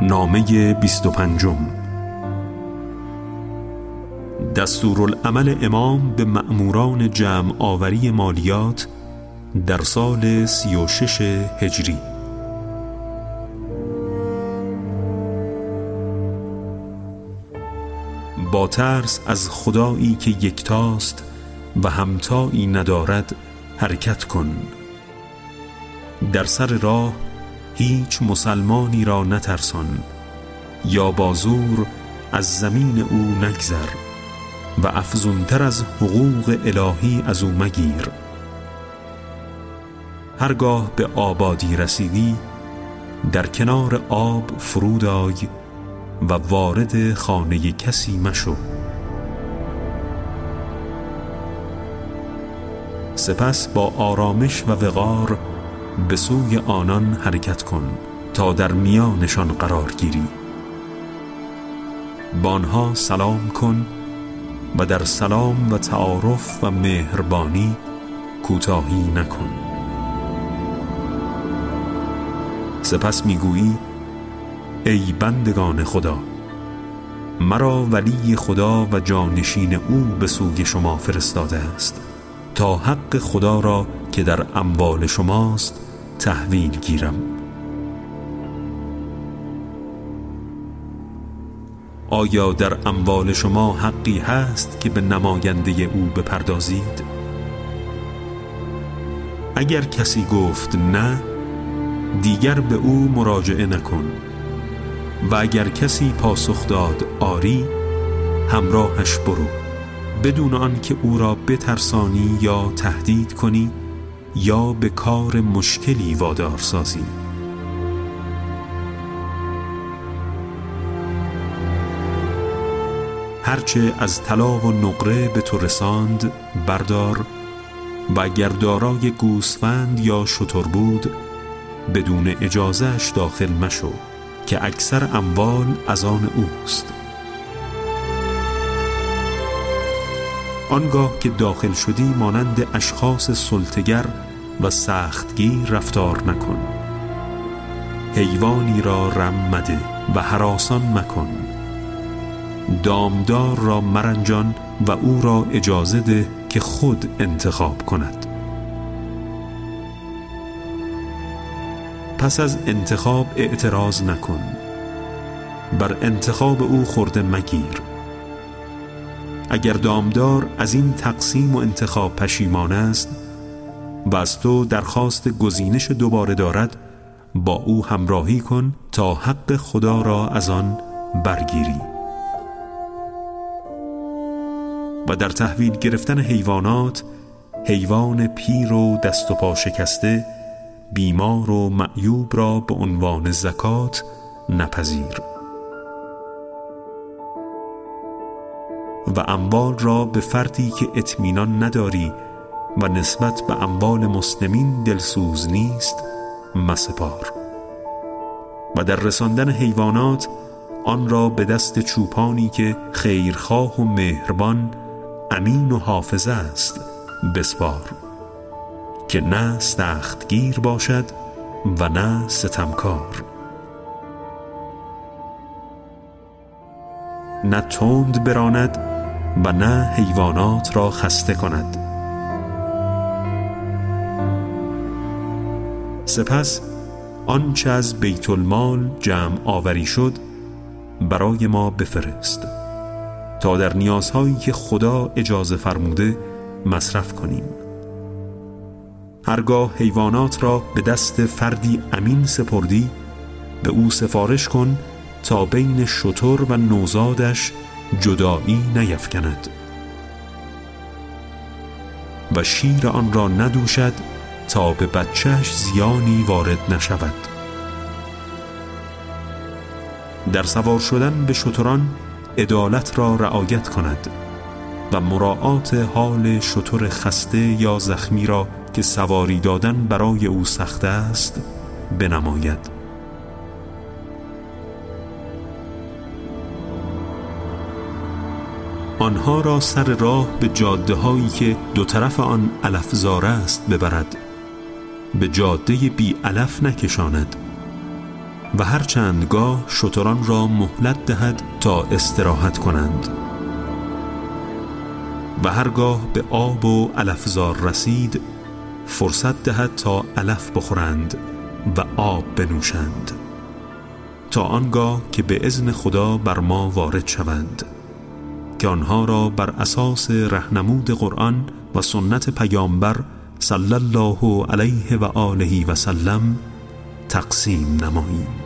نامه بیست و پنجم. دستورالعمل امام به مأموران جمع آوری مالیات در سال سی و شش هجری. با ترس از خدایی که یکتاست و همتایی ندارد حرکت کن. در سر راه هیچ مسلمانی را نترسان یا بازور از زمین او نگذر و افزونتر از حقوق الهی از او مگیر. هرگاه به آبادی رسیدی در کنار آب فرود آی و وارد خانه کسی مشو. سپس با آرامش و وقار به سوی آنان حرکت کن تا در میانشان قرار گیری. بانها سلام کن و در سلام و تعارف و مهربانی کوتاهی نکن. سپس می‌گویی ای بندگان خدا مرا ولی خدا و جانشین او به سوی شما فرستاده است تا حق خدا را که در اموال شماست تحویل گیرم آیا در اموال شما حقی هست که به نماینده او بپردازید؟ اگر کسی گفت نه دیگر به او مراجعه نکن. و اگر کسی پاسخ داد آری همراهش برو. بدون آنکه او را بترسانی یا تهدید کنی یا به کار مشکلی وادار سازی. هرچه از طلا و نقره به تو رساند بردار و اگر دارای گوسفند یا شتر بود بدون اجازهش داخل مشو که اکثر اموال از آن اوست. آنگاه که داخل شدی مانند اشخاص سلطگر و سختگیر رفتار نکن حیوانی را رم مده و حراسان مکن. دامدار را مرنجان و او را اجازه ده که خود انتخاب کند. پس از انتخاب اعتراض نکن. بر انتخاب او خورده مگیر. اگر دامدار از این تقسیم و انتخاب پشیمان است و از تو درخواست گزینش دوباره دارد با او همراهی کن تا حق خدا را از آن برگیری. و در تحویل گرفتن حیوانات حیوان پیر و دست و پا شکسته بیمار و معیوب را به عنوان زکات نپذیر. و اموال را به فردی که اطمینان نداری و نسبت به اموال مسلمین دلسوز نیست مسپار. و در رساندن حیوانات آن را به دست چوپانی که خیرخواه و مهربان امین و حافظه است بسپار. که نه سختگیر باشد و نه ستمکار. نه تند براند و نه حیوانات را خسته کند. سپس آنچه از بیت المال جمع آوری شد برای ما بفرست تا در نیازهایی که خدا اجازه فرموده مصرف کنیم. هرگاه حیوانات را به دست فردی امین سپردی به او سفارش کن تا بین شتر و نوزادش جدایی نیفکند. و شیر آن را ندوشد تا به بچهش زیانی وارد نشود. در سوار شدن به شتران عدالت را رعایت کند و مراعات حال شتر خسته یا زخمی را که سواری دادن برای او سخت است بنماید. آنها را سر راه به جاده هایی که دو طرف آن علفزار است ببرد. به جاده بی علف نکشاند و هر چندگاه شتران را مهلت دهد تا استراحت کنند و هرگاه به آب و علفزار رسید فرصت دهد تا علف بخورند و آب بنوشند تا آنگاه که به ازن خدا بر ما وارد شوند که آنها را بر اساس رهنمود قرآن و سنت پیامبر صلی الله علیه و آله و سلم تقسیم نماییم.